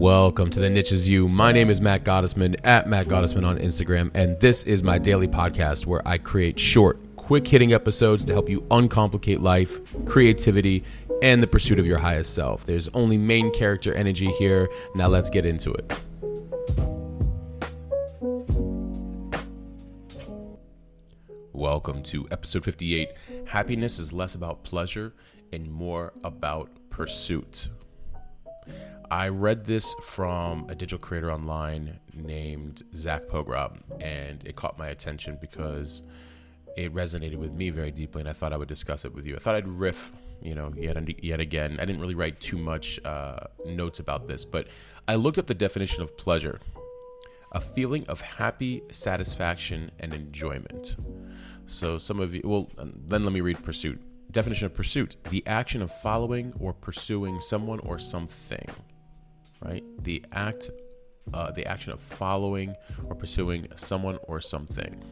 Welcome to the Niche Is You. My name is Matt Gottesman at Matt Gottesman on Instagram, and this is my daily podcast where I create short, quick hitting episodes to help you uncomplicate life, creativity, and the pursuit of your highest self. There's only main character energy here. Now let's get into it. Welcome to episode 58. Happiness is less about pleasure and more about pursuit. I read this from a digital creator online named Zach Pogrob, and it caught my attention because it resonated with me very deeply, and I thought I would discuss it with you. I thought I'd riff, you know, yet yet again. I didn't really write too much uh, notes about this, but I looked up the definition of pleasure: a feeling of happy satisfaction and enjoyment. So some of you, well, then let me read pursuit. Definition of pursuit: the action of following or pursuing someone or something right? The act, uh, the action of following or pursuing someone or something.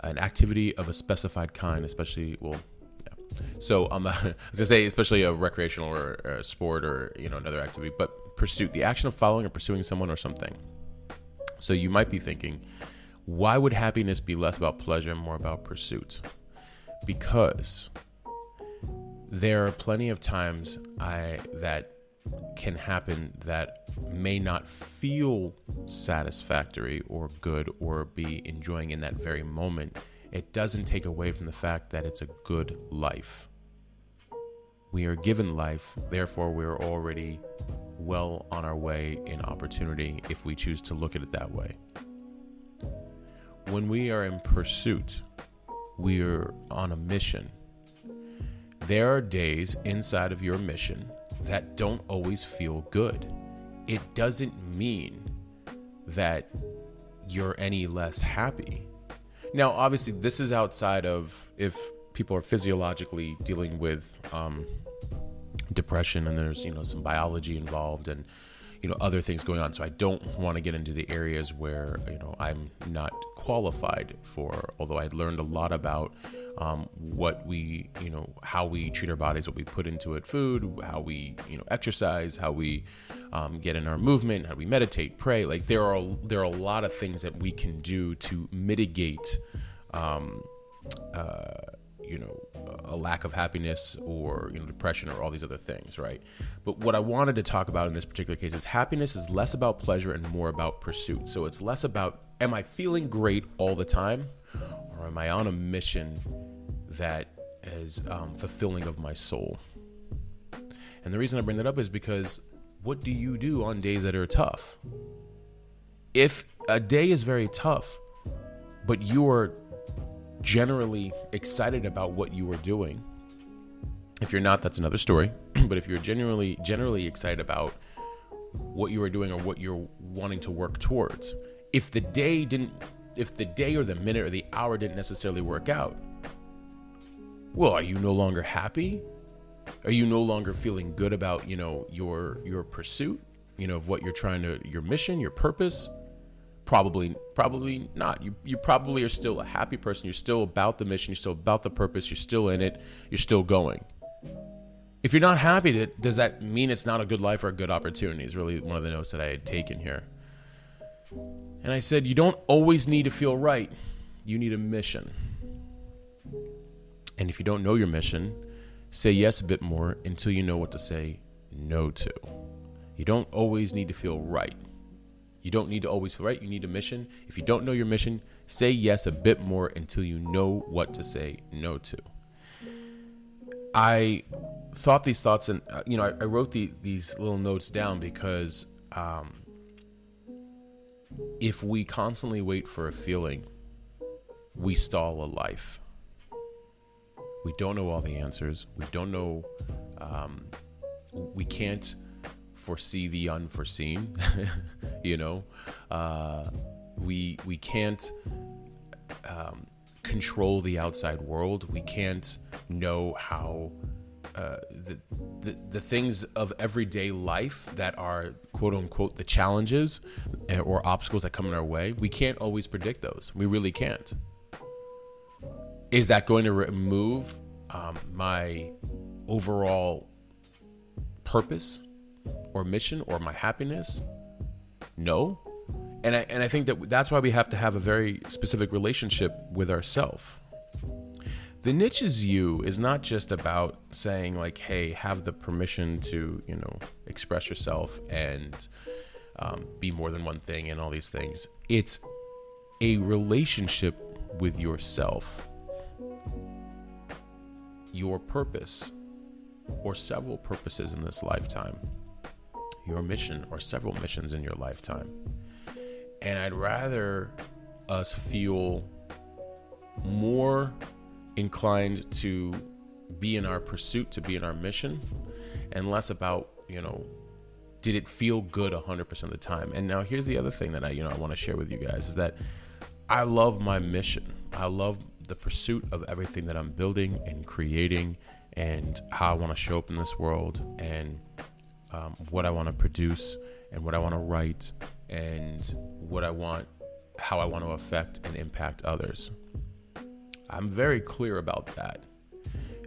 An activity of a specified kind, especially, well, yeah. So um, I was gonna say, especially a recreational or a sport or you know another activity, but pursuit, the action of following or pursuing someone or something. So you might be thinking, why would happiness be less about pleasure and more about pursuit? Because there are plenty of times I that can happen that may not feel satisfactory or good or be enjoying in that very moment, it doesn't take away from the fact that it's a good life. We are given life, therefore, we're already well on our way in opportunity if we choose to look at it that way. When we are in pursuit, we are on a mission. There are days inside of your mission that don't always feel good. It doesn't mean that you're any less happy. Now, obviously, this is outside of if people are physiologically dealing with um, depression and there's you know some biology involved and you know other things going on. So I don't want to get into the areas where you know I'm not qualified for. Although I learned a lot about um, what we, you know, how we treat our bodies, what we put into it, food, how we, you know, exercise, how we um, get in our movement, how we meditate, pray. Like there are there are a lot of things that we can do to mitigate, um, uh, you know, a lack of happiness or you know depression or all these other things, right? But what I wanted to talk about in this particular case is happiness is less about pleasure and more about pursuit. So it's less about am I feeling great all the time or am I on a mission that is um, fulfilling of my soul? And the reason I bring that up is because what do you do on days that are tough? If a day is very tough, but you are generally excited about what you are doing, if you're not, that's another story. but if you're genuinely generally excited about what you are doing or what you're wanting to work towards, if the day didn't if the day or the minute or the hour didn't necessarily work out, well, are you no longer happy? Are you no longer feeling good about, you know, your your pursuit, you know, of what you're trying to your mission, your purpose? Probably probably not. You you probably are still a happy person. You're still about the mission, you're still about the purpose, you're still in it, you're still going. If you're not happy, does that mean it's not a good life or a good opportunity? Is really one of the notes that I had taken here. And I said, You don't always need to feel right, you need a mission. And if you don't know your mission, say yes a bit more until you know what to say no to. You don't always need to feel right. You don't need to always feel right. You need a mission. If you don't know your mission, say yes a bit more until you know what to say no to. I thought these thoughts, and uh, you know, I, I wrote the, these little notes down because um, if we constantly wait for a feeling, we stall a life. We don't know all the answers. We don't know, um, we can't foresee the unforeseen, you know? Uh, we, we can't um, control the outside world. We can't know how uh, the, the the things of everyday life that are quote unquote the challenges eh, or obstacles that come in our way. We can't always predict those. We really can't. Is that going to remove um, my overall purpose, or mission or my happiness? No. And I, and I think that that's why we have to have a very specific relationship with ourself. The niche is you is not just about saying like, hey, have the permission to, you know, express yourself and um, be more than one thing and all these things. It's a relationship with yourself, your purpose, or several purposes in this lifetime, your mission, or several missions in your lifetime. And I'd rather us feel more inclined to be in our pursuit, to be in our mission, and less about, you know, did it feel good 100% of the time? And now here's the other thing that I, you know, I want to share with you guys is that I love my mission. I love the pursuit of everything that I'm building and creating and how I want to show up in this world and um, what I want to produce and what I want to write and what I want, how I want to affect and impact others. I'm very clear about that.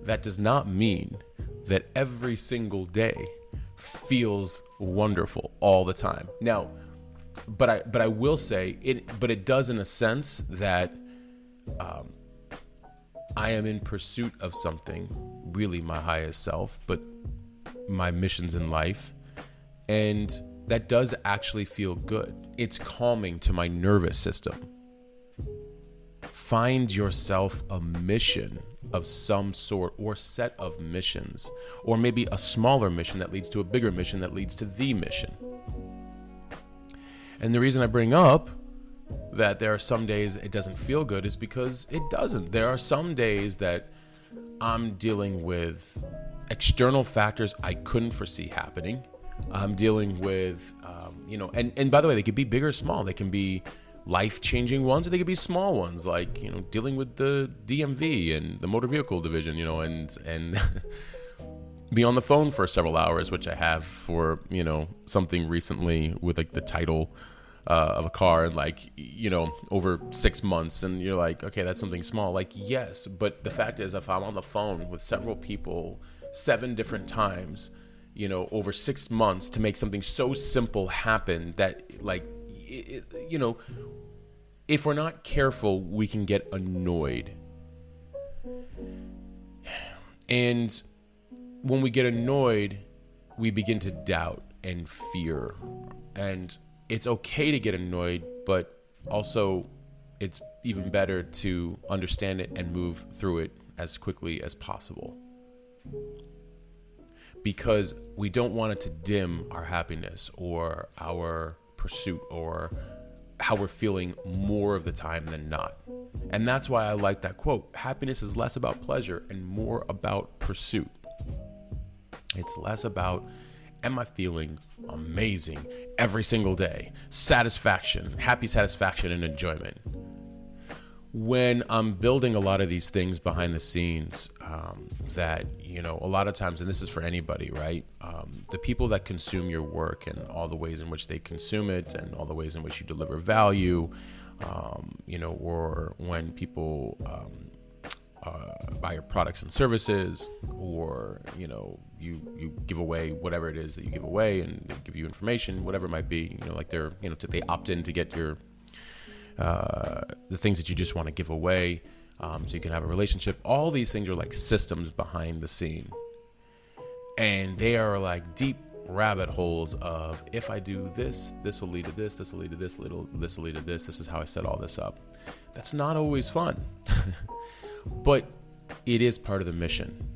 That does not mean that every single day feels wonderful all the time. Now, but I but I will say it. But it does in a sense that um, I am in pursuit of something, really my highest self, but my missions in life, and that does actually feel good. It's calming to my nervous system. Find yourself a mission of some sort or set of missions, or maybe a smaller mission that leads to a bigger mission that leads to the mission. And the reason I bring up that there are some days it doesn't feel good is because it doesn't. There are some days that I'm dealing with external factors I couldn't foresee happening. I'm dealing with, um, you know, and, and by the way, they could be big or small. They can be life changing ones or they could be small ones, like, you know, dealing with the DMV and the motor vehicle division, you know, and, and, be on the phone for several hours, which I have for you know something recently with like the title uh, of a car and like you know over six months, and you're like, okay, that's something small. Like yes, but the fact is, if I'm on the phone with several people seven different times, you know, over six months to make something so simple happen that like it, you know, if we're not careful, we can get annoyed. And when we get annoyed, we begin to doubt and fear. And it's okay to get annoyed, but also it's even better to understand it and move through it as quickly as possible. Because we don't want it to dim our happiness or our pursuit or how we're feeling more of the time than not. And that's why I like that quote happiness is less about pleasure and more about pursuit. It's less about, am I feeling amazing every single day? Satisfaction, happy satisfaction, and enjoyment. When I'm building a lot of these things behind the scenes, um, that, you know, a lot of times, and this is for anybody, right? Um, the people that consume your work and all the ways in which they consume it and all the ways in which you deliver value, um, you know, or when people um, uh, buy your products and services, or you know, you you give away whatever it is that you give away, and they give you information, whatever it might be. You know, like they're you know, they opt in to get your uh, the things that you just want to give away, um, so you can have a relationship. All these things are like systems behind the scene, and they are like deep rabbit holes of if I do this, this will lead to this, this will lead to this, little this will lead to this. This is how I set all this up. That's not always fun. But it is part of the mission.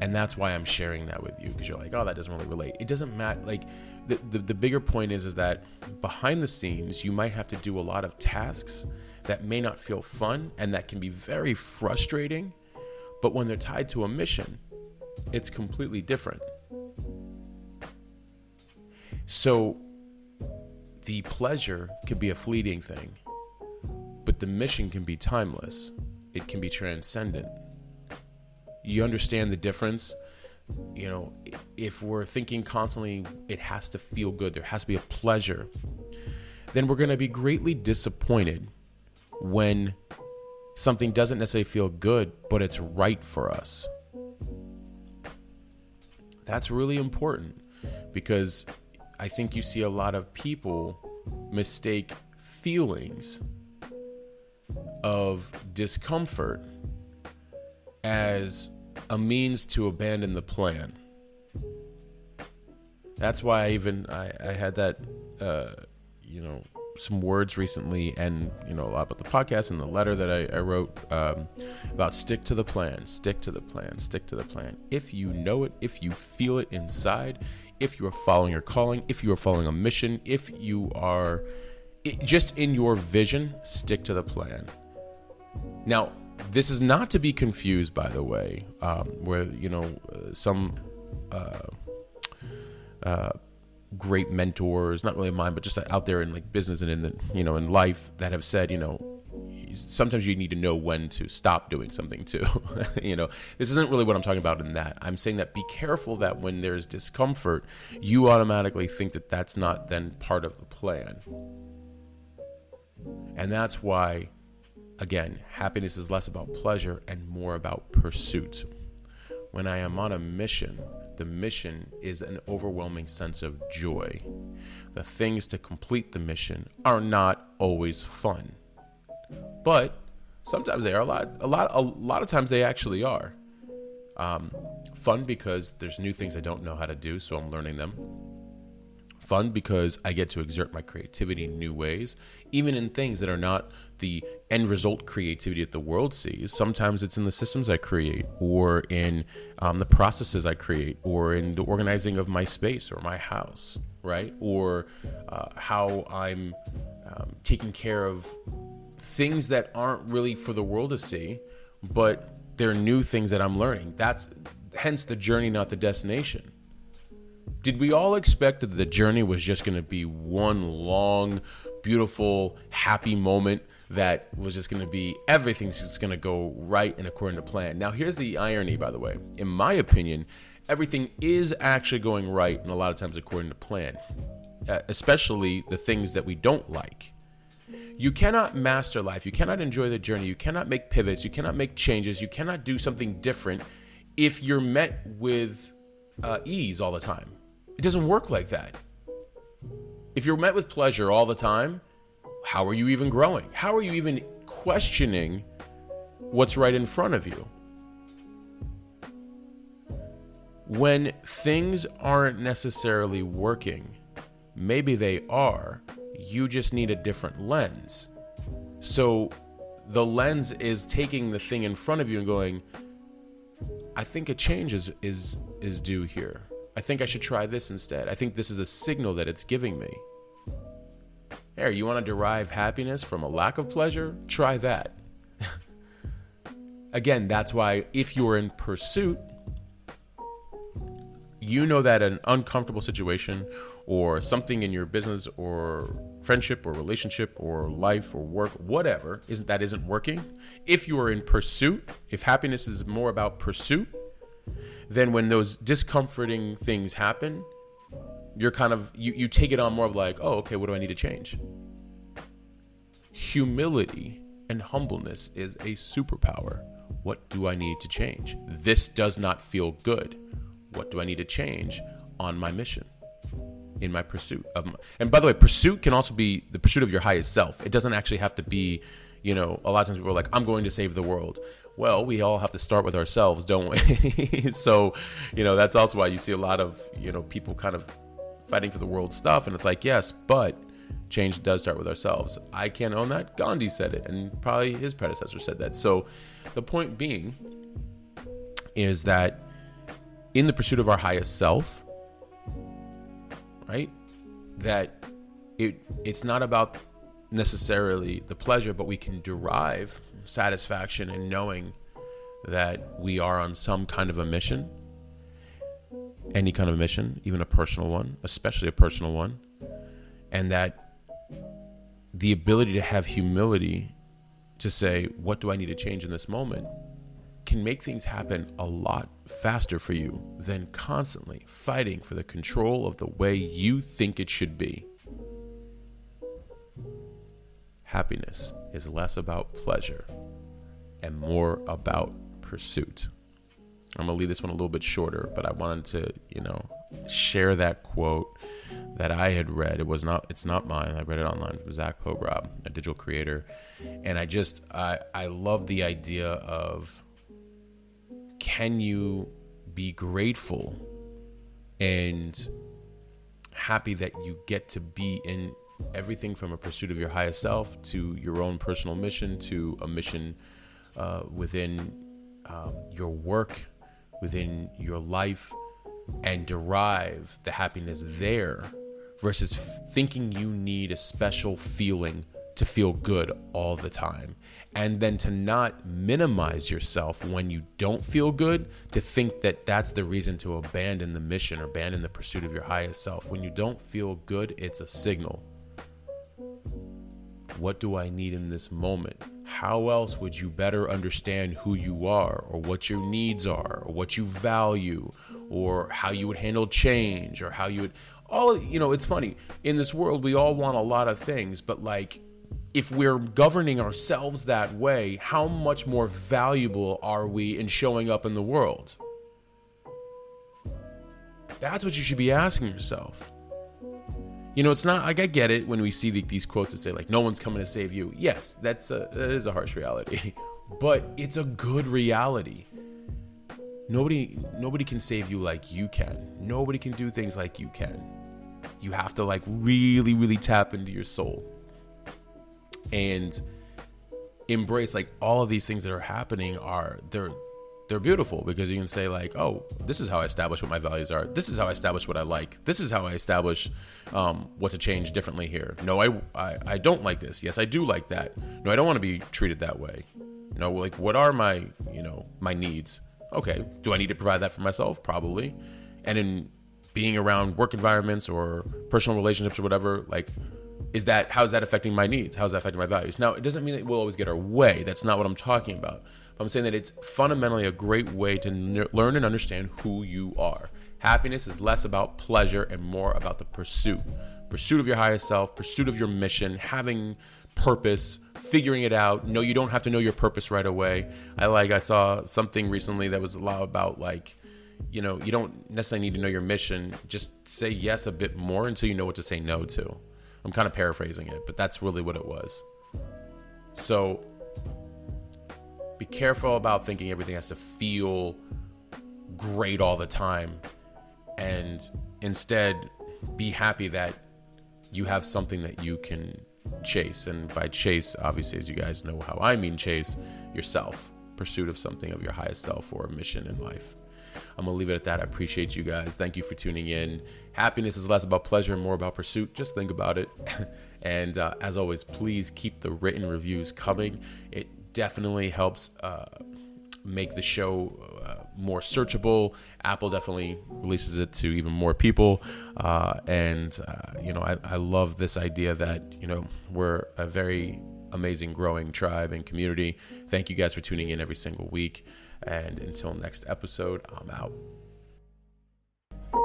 And that's why I'm sharing that with you because you're like, oh, that doesn't really relate. It doesn't matter. Like, the, the, the bigger point is is that behind the scenes, you might have to do a lot of tasks that may not feel fun and that can be very frustrating. But when they're tied to a mission, it's completely different. So the pleasure could be a fleeting thing, but the mission can be timeless it can be transcendent. You understand the difference? You know, if we're thinking constantly, it has to feel good, there has to be a pleasure, then we're going to be greatly disappointed when something doesn't necessarily feel good, but it's right for us. That's really important because I think you see a lot of people mistake feelings of discomfort as a means to abandon the plan. That's why I even I, I had that uh, you know some words recently and you know a lot about the podcast and the letter that I, I wrote um, about stick to the plan stick to the plan stick to the plan if you know it if you feel it inside if you are following your calling if you are following a mission if you are it, just in your vision stick to the plan now this is not to be confused by the way um, where you know uh, some uh, uh, great mentors, not really mine, but just out there in like business and in the you know in life that have said, you know, sometimes you need to know when to stop doing something too. you know, this isn't really what I'm talking about in that. I'm saying that be careful that when there's discomfort, you automatically think that that's not then part of the plan. And that's why again, happiness is less about pleasure and more about pursuit. When I am on a mission, the mission is an overwhelming sense of joy. The things to complete the mission are not always fun. But sometimes they are a lot a lot a lot of times they actually are. Um, fun because there's new things I don't know how to do, so I'm learning them fun because I get to exert my creativity in new ways, even in things that are not the end result creativity that the world sees. Sometimes it's in the systems I create, or in um, the processes I create, or in the organizing of my space or my house, right? Or uh, how I'm um, taking care of things that aren't really for the world to see, but they're new things that I'm learning. That's hence the journey, not the destination did we all expect that the journey was just going to be one long, beautiful, happy moment that was just going to be everything's just going to go right and according to plan? Now, here's the irony, by the way. In my opinion, everything is actually going right and a lot of times according to plan, uh, especially the things that we don't like. You cannot master life. You cannot enjoy the journey. You cannot make pivots. You cannot make changes. You cannot do something different if you're met with uh, ease all the time. It doesn't work like that. If you're met with pleasure all the time, how are you even growing? How are you even questioning what's right in front of you? When things aren't necessarily working, maybe they are, you just need a different lens. So the lens is taking the thing in front of you and going, I think a change is is is due here. I think I should try this instead. I think this is a signal that it's giving me. Hey, you want to derive happiness from a lack of pleasure? Try that. Again, that's why if you're in pursuit, you know that an uncomfortable situation or something in your business or friendship or relationship or life or work, whatever, isn't that isn't working. If you are in pursuit, if happiness is more about pursuit, then when those discomforting things happen, you're kind of you, you take it on more of like, oh, okay, what do I need to change? Humility and humbleness is a superpower. What do I need to change? This does not feel good. What do I need to change on my mission? In my pursuit of my, and by the way, pursuit can also be the pursuit of your highest self. It doesn't actually have to be, you know, a lot of times people are like, I'm going to save the world well, we all have to start with ourselves, don't we? so, you know, that's also why you see a lot of, you know, people kind of fighting for the world stuff. And it's like, yes, but change does start with ourselves. I can't own that. Gandhi said it, and probably his predecessor said that. So, the point being is that in the pursuit of our highest self, right? That it it's not about necessarily the pleasure, but we can derive satisfaction in knowing that we are on some kind of a mission, any kind of mission, even a personal one, especially a personal one, and that the ability to have humility to say, What do I need to change in this moment? can make things happen a lot faster for you than constantly fighting for the control of the way you think it should be. Happiness is less about pleasure and more about pursuit. I'm gonna leave this one a little bit shorter, but I wanted to, you know, share that quote that I had read. It was not it's not mine. I read it online from Zach Pogrob, a digital creator. And I just I I love the idea of can you be grateful and happy that you get to be in everything from a pursuit of your highest self to your own personal mission to a mission uh, within um, your work, within your life, and derive the happiness there versus f- thinking you need a special feeling to feel good all the time. And then to not minimize yourself when you don't feel good, to think that that's the reason to abandon the mission or abandon the pursuit of your highest self. When you don't feel good, it's a signal. What do I need in this moment? How else would you better understand who you are, or what your needs are, or what you value, or how you would handle change, or how you would all you know it's funny. In this world we all want a lot of things but like if we're governing ourselves that way how much more valuable are we in showing up in the world? That's what you should be asking yourself you know it's not like i get it when we see the, these quotes that say like no one's coming to save you. Yes that's a that is a harsh reality. But it's a good reality. Nobody nobody can save you like you can. Nobody can do things like you can. You have to like really really tap into your soul and embrace like all of these things that are happening are they're they're beautiful because you can say like oh this is how i establish what my values are. This is how i establish what i like. This is how i establish um, what to change differently here. No I, I i don't like this. Yes i do like that. No i don't want to be treated that way. No like what are my you know my needs? Okay do i need to provide that for myself? Probably. And in being around work environments or personal relationships or whatever like is that how's that affecting my needs? How's that affecting my values? Now it doesn't mean that we'll always get our way. That's not what i'm talking about but i'm saying that it's fundamentally a great way to n- learn and understand who you are. Happiness is less about pleasure and more about the pursuit. Pursuit of your highest self pursuit of your mission having purpose figuring it out. No you don't have to know your purpose right away. I like i saw something recently that was a lot about like you know you don't necessarily need to know your mission. Just say yes a bit more until you know what to say no to. I'm kind of paraphrasing it but that's really what it was. So be careful about thinking everything has to feel great all the time and instead be happy that you have something that you can chase. And by chase obviously as you guys know how i mean chase yourself pursuit of something of your highest self or a mission in life. I'm gonna leave it at that. I appreciate you guys. Thank you for tuning in. Happiness is less about pleasure and more about pursuit. Just think about it. And uh, as always please keep the written reviews coming. It definitely helps uh, make the show uh, more searchable. Apple definitely releases it to even more people. Uh, and, uh, you know, I, I love this idea that, you know, we're a very amazing growing tribe and community. Thank you guys for tuning in every single week. And until next episode, I'm out.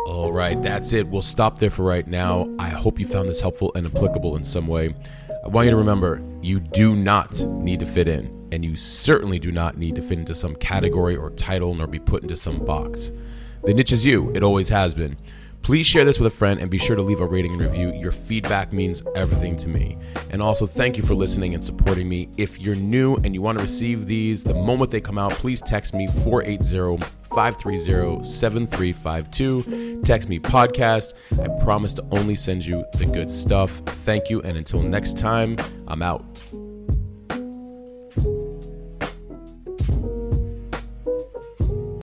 All right, that's it. We'll stop there for right now. I hope you found this helpful and applicable in some way. I want you to remember you do not need to fit in, and you certainly do not need to fit into some category or title nor be put into some box. The niche is you, it always has been. Please share this with a friend and be sure to leave a rating and review. Your feedback means everything to me. And also, thank you for listening and supporting me. If you're new and you want to receive these the moment they come out, please text me 480 530 7352. Text me podcast. I promise to only send you the good stuff. Thank you. And until next time, I'm out.